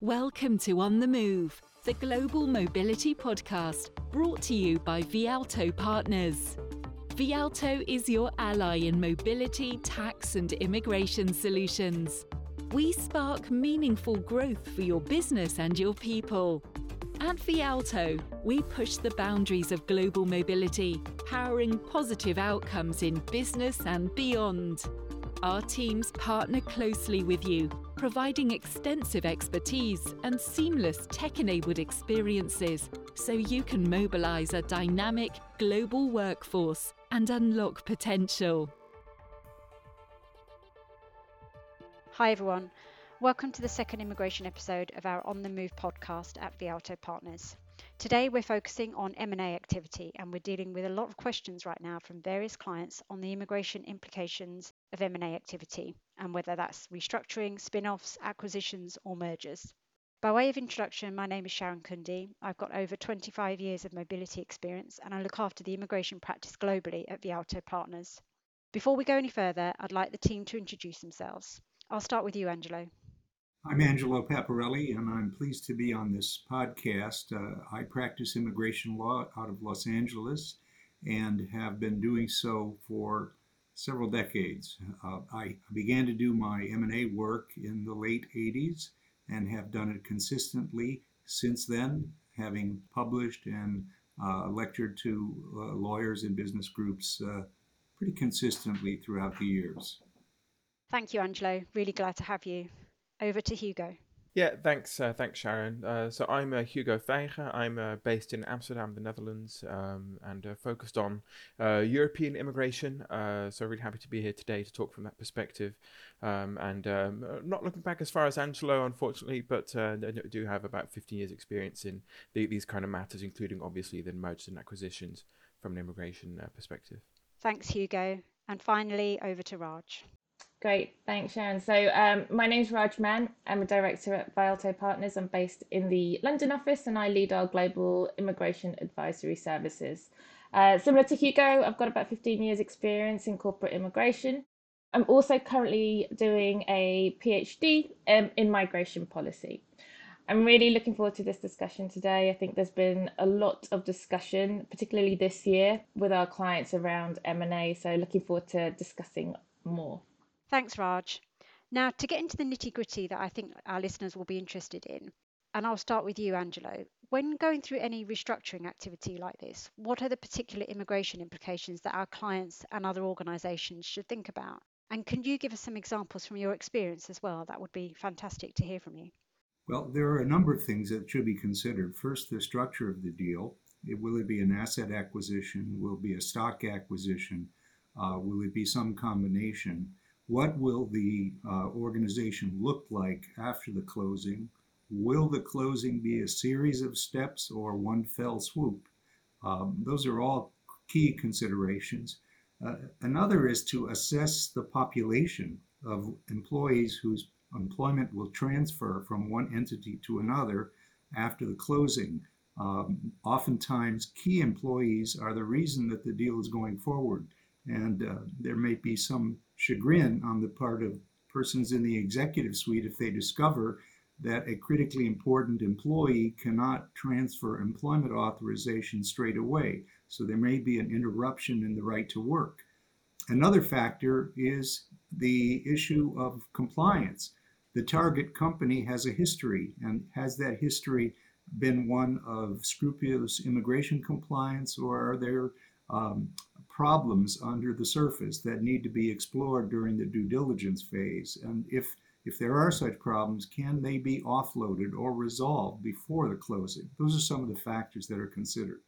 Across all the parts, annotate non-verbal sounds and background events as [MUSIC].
Welcome to On the Move, the global mobility podcast brought to you by Vialto Partners. Vialto is your ally in mobility, tax, and immigration solutions. We spark meaningful growth for your business and your people. At Vialto, we push the boundaries of global mobility, powering positive outcomes in business and beyond. Our teams partner closely with you, providing extensive expertise and seamless tech enabled experiences so you can mobilize a dynamic global workforce and unlock potential. Hi, everyone. Welcome to the second immigration episode of our On the Move podcast at Vialto Partners. Today we're focusing on M&A activity and we're dealing with a lot of questions right now from various clients on the immigration implications of M&A activity and whether that's restructuring, spin-offs, acquisitions or mergers. By way of introduction, my name is Sharan Kundi. I've got over 25 years of mobility experience and I look after the immigration practice globally at Vialto Partners. Before we go any further, I'd like the team to introduce themselves. I'll start with you, Angelo. I'm Angelo Paparelli, and I'm pleased to be on this podcast. Uh, I practice immigration law out of Los Angeles and have been doing so for several decades. Uh, I began to do my M&A work in the late 80s and have done it consistently since then, having published and uh, lectured to uh, lawyers and business groups uh, pretty consistently throughout the years. Thank you, Angelo. Really glad to have you. Over to Hugo. Yeah, thanks, uh, thanks, Sharan. Uh, so I'm uh, Hugo Vijgen. I'm uh, based in Amsterdam, the Netherlands, um, and uh, focused on uh, European immigration. so really happy to be here today to talk from that perspective. Um, and um, not looking back as far as Angelo, unfortunately, but do have about 15 years' experience in the, these kind of matters, including obviously the mergers and acquisitions from an immigration perspective. Thanks, Hugo. And finally, over to Raj. Great, thanks, Sharan. So, um, my name is Raj Mann. I'm a director at Vialto Partners. I'm based in the London office and I lead our global immigration advisory services. Uh, similar to Hugo, I've got about 15 years' experience in corporate immigration. I'm also currently doing a PhD um, in migration policy. I'm really looking forward to this discussion today. I think there's been a lot of discussion, particularly this year, with our clients around M&A. So, looking forward to discussing more. Thanks, Raj. Now, to get into the nitty gritty that I think our listeners will be interested in, and I'll start with you, Angelo. When going through any restructuring activity like this, what are the particular immigration implications that our clients and other organisations should think about? And can you give us some examples from your experience as well? That would be fantastic to hear from you. Well, there are a number of things that should be considered. First, the structure of the deal. Will it be an asset acquisition? Will it be a stock acquisition? Uh, will it be some combination? What will the uh, organization look like after the closing? Will the closing be a series of steps or one fell swoop? Um, those are all key considerations. Uh, another is to assess the population of employees whose employment will transfer from one entity to another after the closing. Um, oftentimes, key employees are the reason that the deal is going forward, and uh, there may be some chagrin on the part of persons in the executive suite if they discover that a critically important employee cannot transfer employment authorization straight away. So there may be an interruption in the right to work. Another factor is the issue of compliance. The target company has a history, and has that history been one of scrupulous immigration compliance, or are there um, problems under the surface that need to be explored during the due diligence phase? And if if there are such problems, can they be offloaded or resolved before the closing? Those are some of the factors that are considered.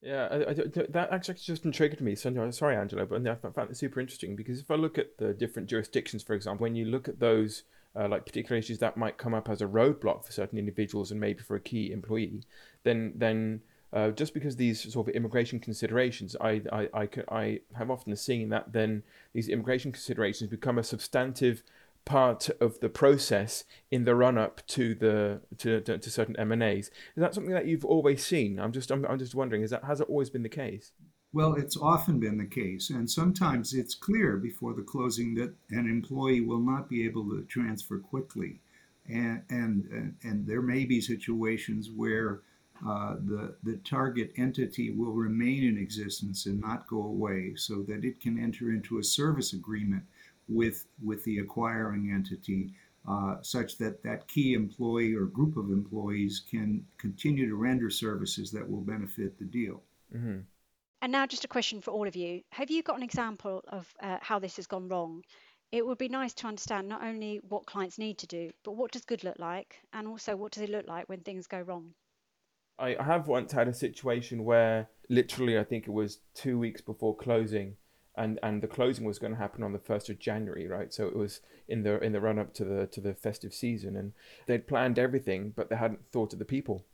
Yeah, I, I, that actually just intrigued me. So, sorry, Angelo, but I found it super interesting because if I look at the different jurisdictions, for example, when you look at those uh, like particular issues that might come up as a roadblock for certain individuals and maybe for a key employee, then then uh, just because these sort of immigration considerations, I, I, I, I have often seen that then these immigration considerations become a substantive part of the process in the run up to the to, to, to certain M and A's. Is that something that you've always seen? I'm just I'm, I'm just wondering. Is that has it always been the case? Well, it's often been the case, and sometimes it's clear before the closing that an employee will not be able to transfer quickly. and and and there may be situations where uh, the the target entity will remain in existence and not go away, so that it can enter into a service agreement with with the acquiring entity, uh, such that that key employee or group of employees can continue to render services that will benefit the deal. Mm-hmm. And now, just a question for all of you: Have you got an example of uh, how this has gone wrong? it would be nice to understand not only what clients need to do, but what does good look like, and also what does it look like when things go wrong. I have once had a situation where literally I think it was two weeks before closing, and, and the closing was going to happen on the first of January, right? So it was in the in the run up to the to the festive season, and they'd planned everything, but they hadn't thought of the people.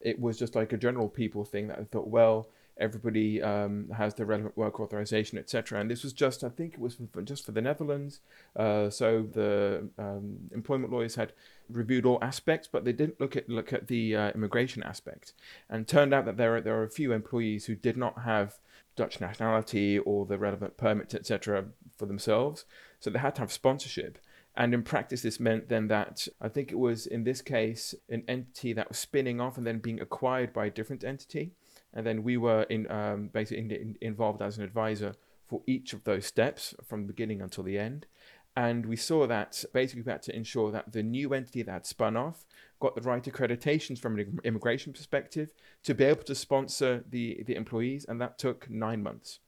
It was just like a general people thing that I thought, well, everybody um, has the relevant work authorization, etc. And this was just, I think it was for, just for the Netherlands. Uh, so the um, employment lawyers had reviewed all aspects, but they didn't look at look at the uh, immigration aspect. And turned out that there are, there are a few employees who did not have Dutch nationality or the relevant permits, etc., for themselves. So they had to have sponsorship. And in practice, this meant then that I think it was in this case an entity that was spinning off and then being acquired by a different entity and then we were in um, basically in, in, involved as an advisor for each of those steps from the beginning until the end. And we saw that basically we had to ensure that the new entity that had spun off got the right accreditations from an immigration perspective to be able to sponsor the, the employees, and that took nine months.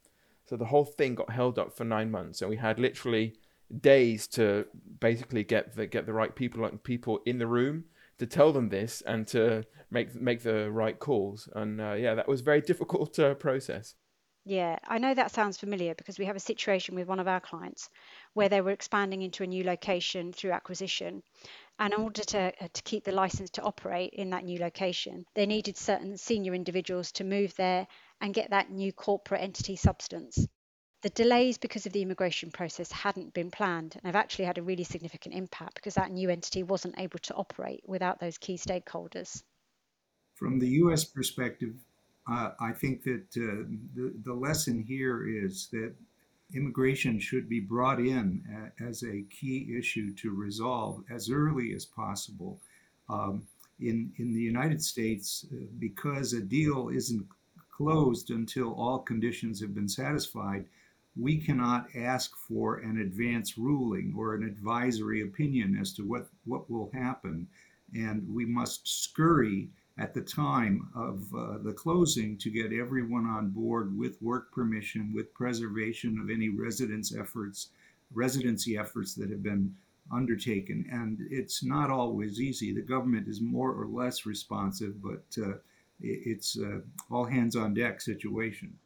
So the whole thing got held up for nine months, and we had literally days to basically get the get the right people like people in the room to tell them this and to make make the right calls. And uh, yeah, that was very [LAUGHS] difficult to process. Yeah, I know that sounds familiar because we have a situation with one of our clients where they were expanding into a new location through acquisition. And in order to, uh, to keep the license to operate in that new location, they needed certain senior individuals to move there and get that new corporate entity substance. The delays because of the immigration process hadn't been planned and have actually had a really significant impact because that new entity wasn't able to operate without those key stakeholders. From the US perspective, uh, I think that uh, the, the lesson here is that immigration should be brought in as a key issue to resolve as early as possible. Um, in, in the United States, uh, because a deal isn't closed until all conditions have been satisfied, we cannot ask for an advance ruling or an advisory opinion as to what, what will happen. And we must scurry at the time of uh, the closing to get everyone on board with work permission, with preservation of any residence efforts, residency efforts that have been undertaken. And it's not always easy. The government is more or less responsive, but uh, it's uh, all hands on deck situation.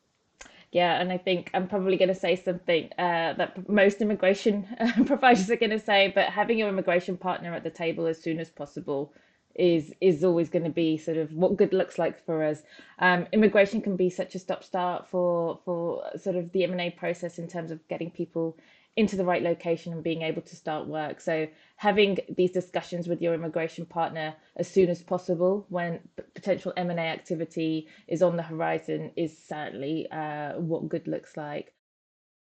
Yeah, and I think I'm probably going to say something uh, that most immigration [LAUGHS] providers are going to say, but having your immigration partner at the table as soon as possible is is always going to be sort of what good looks like for us. Um, immigration can be such a stop start for for sort of the M and A process in terms of getting people into the right location and being able to start work. So having these discussions with your immigration partner as soon as possible when potential M&A activity is on the horizon is certainly uh, what good looks like.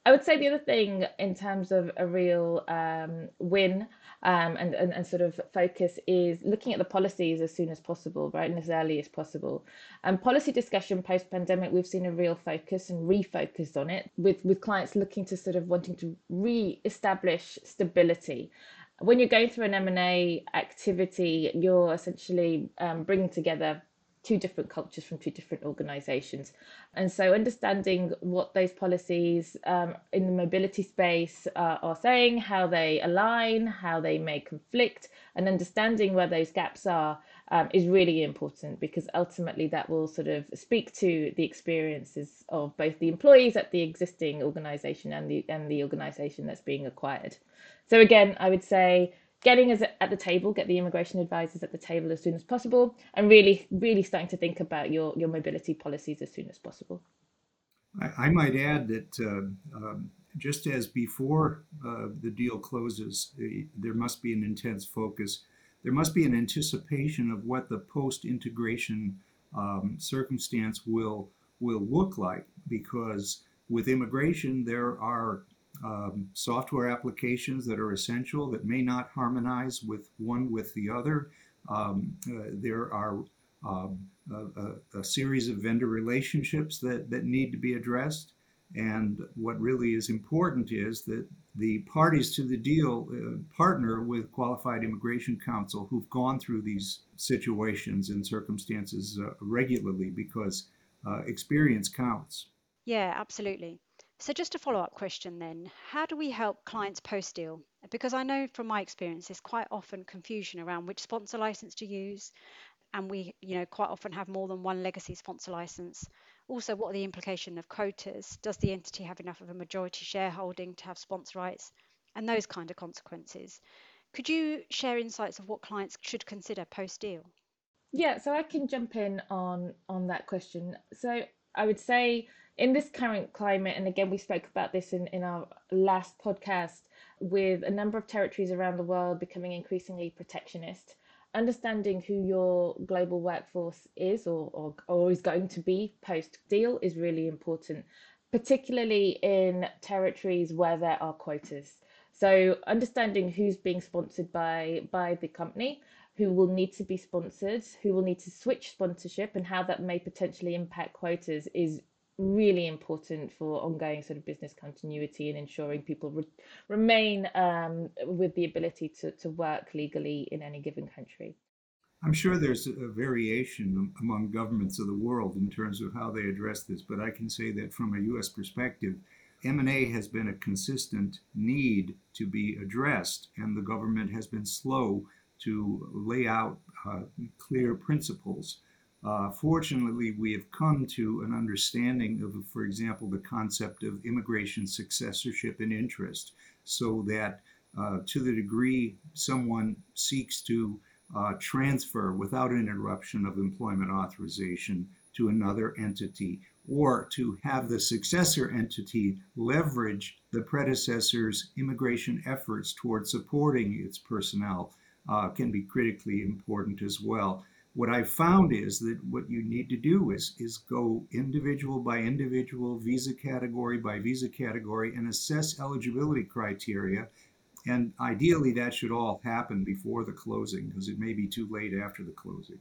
I would say the other thing in terms of a real um, win um, and, and, and sort of focus is looking at the policies as soon as possible, right, and as early as possible. And policy discussion post pandemic, we've seen a real focus and refocus on it with, with clients looking to sort of wanting to re establish stability when you're going through an M&A activity, you're essentially um, bringing together two different cultures from two different organizations. And so understanding what those policies um, in the mobility space uh, are saying, how they align, how they may conflict, and understanding where those gaps are um, is really important because ultimately that will sort of speak to the experiences of both the employees at the existing organization and the and the organization that's being acquired. So again, I would say getting us at the table, get the immigration advisors at the table as soon as possible, and really, really starting to think about your, your mobility policies as soon as possible. I, I might add that uh, um, just as before uh, the deal closes, there must be an intense focus. There must be an anticipation of what the post-integration um, circumstance will will look like, because with immigration there are um, software applications that are essential that may not harmonize with one with the other. Um, uh, there are um, a, a, series of vendor relationships that, that need to be addressed. And what really is important is that the parties to the deal uh, partner with qualified immigration counsel who've gone through these situations and circumstances uh, regularly because uh, experience counts. Yeah, absolutely. So, just a follow up question then how do we help clients post deal? Because I know from my experience, there's quite often confusion around which sponsor license to use. And we, you know, quite often have more than one legacy sponsor license. Also, what are the implications of quotas? Does the entity have enough of a majority shareholding to have sponsor rights? And those kind of consequences. Could you share insights of what clients should consider post deal? Yeah, so I can jump in on on that question. So I would say in this current climate, and again, we spoke about this in, in our last podcast, with a number of territories around the world becoming increasingly protectionist, understanding who your global workforce is or, or, or is going to be post deal is really important, particularly in territories where there are quotas. So understanding who's being sponsored by by the company, who will need to be sponsored, who will need to switch sponsorship, and how that may potentially impact quotas is really important for ongoing sort of business continuity and ensuring people re- remain um, with the ability to, to work legally in any given country. I'm sure there's a variation among governments of the world in terms of how they address this, but I can say that from a U.S. perspective, M&A has been a consistent need to be addressed, and the government has been slow to lay out uh, clear principles uh, fortunately, we have come to an understanding of, for example, the concept of immigration successorship and interest, so that uh, to the degree someone seeks to uh, transfer without interruption of employment authorization to another entity, or to have the successor entity leverage the predecessor's immigration efforts toward supporting its personnel, uh, can be critically important as well what I've found is that what you need to do is is go individual by individual, visa category by visa category, and assess eligibility criteria. And ideally, that should all happen before the closing because it may be too late after the closing.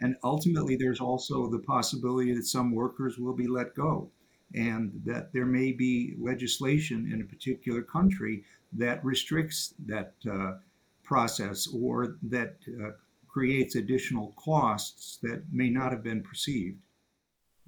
And ultimately, there's also the possibility that some workers will be let go and that there may be legislation in a particular country that restricts that uh, process or that uh, creates additional costs that may not have been perceived.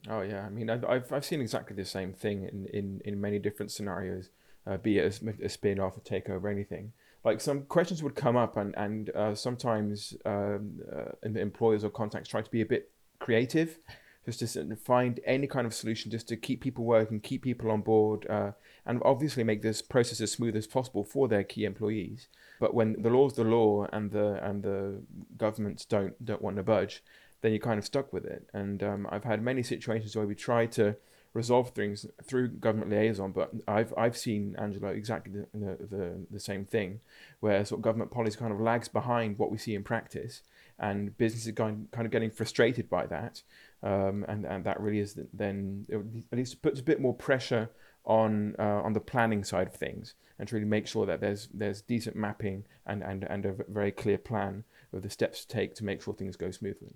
Oh yeah, I mean, I've I've seen exactly the same thing in in, in many different scenarios, uh, be it a, a spin off, a takeover, anything. Like some questions would come up, and and uh, sometimes um, uh, employers or contacts try to be a bit creative, just to find any kind of solution, just to keep people working, keep people on board, uh, and obviously make this process as smooth as possible for their key employees. But when the law's the law and the and the governments don't don't want to budge, then you're kind of stuck with it. And um, I've had many situations where we try to resolve things through government liaison, but I've I've seen Angelo exactly the the, the, the same thing, where sort of government policy kind of lags behind what we see in practice, and businesses going kind of getting frustrated by that, um, and and that really is then at least puts a bit more pressure on uh, on the planning side of things and to really make sure that there's there's decent mapping and, and, and a very clear plan of the steps to take to make sure things go smoothly.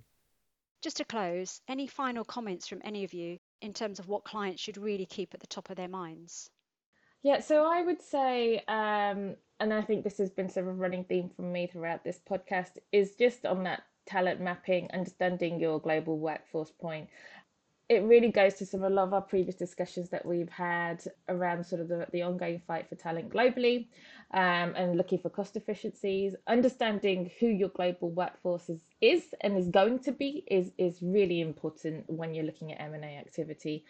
Just to close, any final comments from any of you in terms of what clients should really keep at the top of their minds? Yeah, so I would say, um, and I think this has been sort of a running theme from me throughout this podcast, is just on that talent mapping, understanding your global workforce point it really goes to some of a lot of our previous discussions that we've had around sort of the, the ongoing fight for talent globally um, and looking for cost efficiencies. Understanding who your global workforce is, is and is going to be is is really important when you're looking at m&a activity.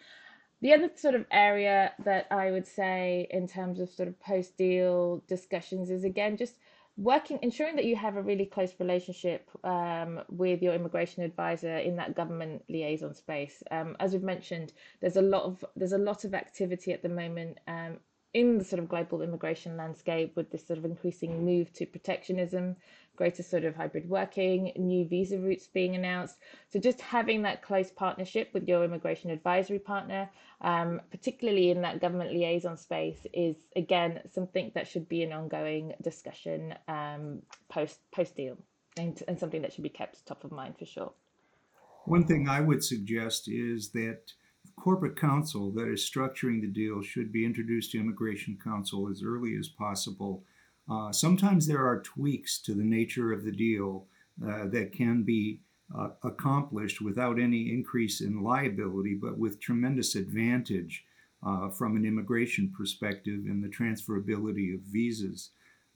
The other sort of area that i would say in terms of sort of post deal discussions is again just working ensuring that you have a really close relationship um, with your immigration advisor in that government liaison space. Um, as we've mentioned there's a lot of there's a lot of activity at the moment um, in the sort of global immigration landscape with this sort of increasing move to protectionism, greater sort of hybrid working, new visa routes being announced. So just having that close partnership with your immigration advisory partner, um, particularly in that government liaison space, is again something that should be an ongoing discussion um, post post deal, and, and something that should be kept top of mind for sure. One thing I would suggest is that corporate counsel that is structuring the deal should be introduced to immigration counsel as early as possible. Uh, sometimes there are tweaks to the nature of the deal uh, that can be uh, accomplished without any increase in liability, but with tremendous advantage uh, from an immigration perspective in the transferability of visas.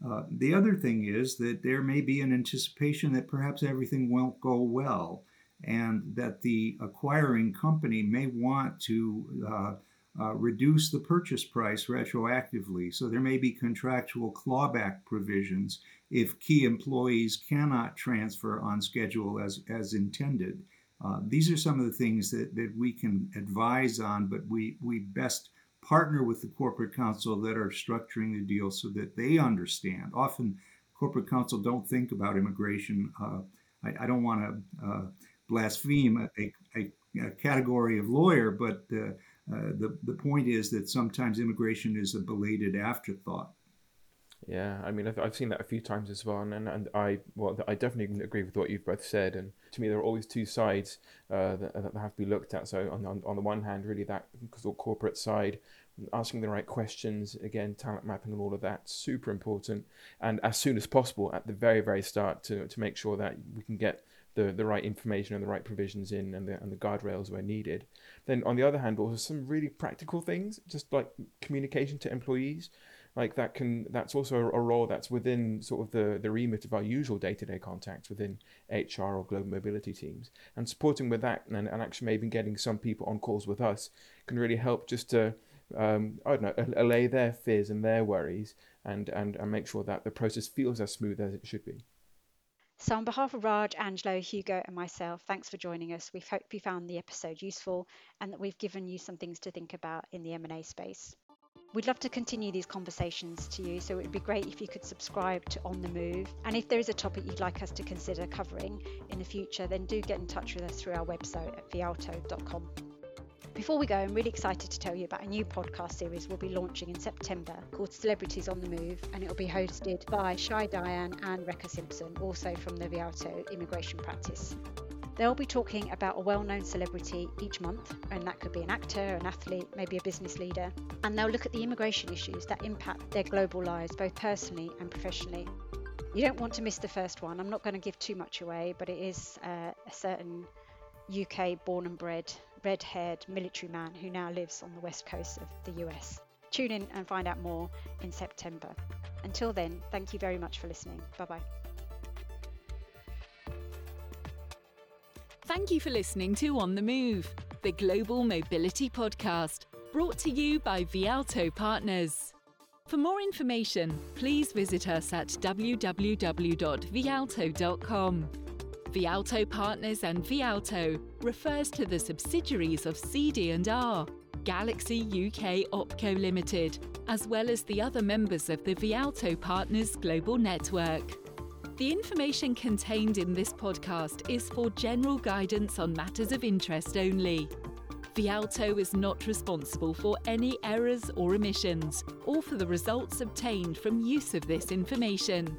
Uh, the other thing is that there may be an anticipation that perhaps everything won't go well and that the acquiring company may want to uh, uh, reduce the purchase price retroactively. So there may be contractual clawback provisions if key employees cannot transfer on schedule as, as intended. Uh, these are some of the things that, that we can advise on, but we, we best partner with the corporate counsel that are structuring the deal so that they understand. Often, corporate counsel don't think about immigration. Uh, I, I, don't want to uh, blaspheme a, a, a, category of lawyer, but uh, uh, the, the point is that sometimes immigration is a belated afterthought. Yeah, I mean, I've, I've seen that a few times as well, and, and I well, I definitely agree with what you've both said. And to me, there are always two sides uh, that, that have to be looked at. So on, on, on the one hand, really that corporate side, asking the right questions, again, talent mapping and all of that, super important. And as soon as possible, at the very very start, to to make sure that we can get the, the right information and the right provisions in and the, and the guardrails where needed. Then on the other hand, also some really practical things, just like communication to employees, like that can that's also a, role that's within sort of the, the remit of our usual day-to-day contacts within HR or global mobility teams. And supporting with that and, and actually maybe getting some people on calls with us can really help just to um, I don't know, allay their fears and their worries and, and, and make sure that the process feels as smooth as it should be. So, on behalf of Raj, Angelo, Hugo, and myself, thanks for joining us. We hope you found the episode useful and that we've given you some things to think about in the M&A space. We'd love to continue these conversations to you, so it would be great if you could subscribe to On the Move. And if there is a topic you'd like us to consider covering in the future, then do get in touch with us through our website at vialto.com. Before we go, I'm really excited to tell you about a new podcast series we'll be launching in September called Celebrities on the Move, and it will be hosted by Shy Diane and Rekha Simpson, also from the Vialto immigration practice. They'll be talking about a well known celebrity each month, and that could be an actor, an athlete, maybe a business leader. And they'll look at the immigration issues that impact their global lives, both personally and professionally. You don't want to miss the first one. I'm not going to give too much away, but it is uh, a certain UK born and bred red haired military man who now lives on the west coast of the US. Tune in and find out more in September. Until then, thank you very much for listening. Bye bye. Thank you for listening to On the Move, the global mobility podcast, brought to you by Vialto Partners. For more information, please visit us at www.vialto.com. Vialto Partners and Vialto refers to the subsidiaries of CD&R, Galaxy UK Opco Limited, as well as the other members of the Vialto Partners Global Network. The information contained in this podcast is for general guidance on matters of interest only. Vialto is not responsible for any errors or omissions, or for the results obtained from use of this information.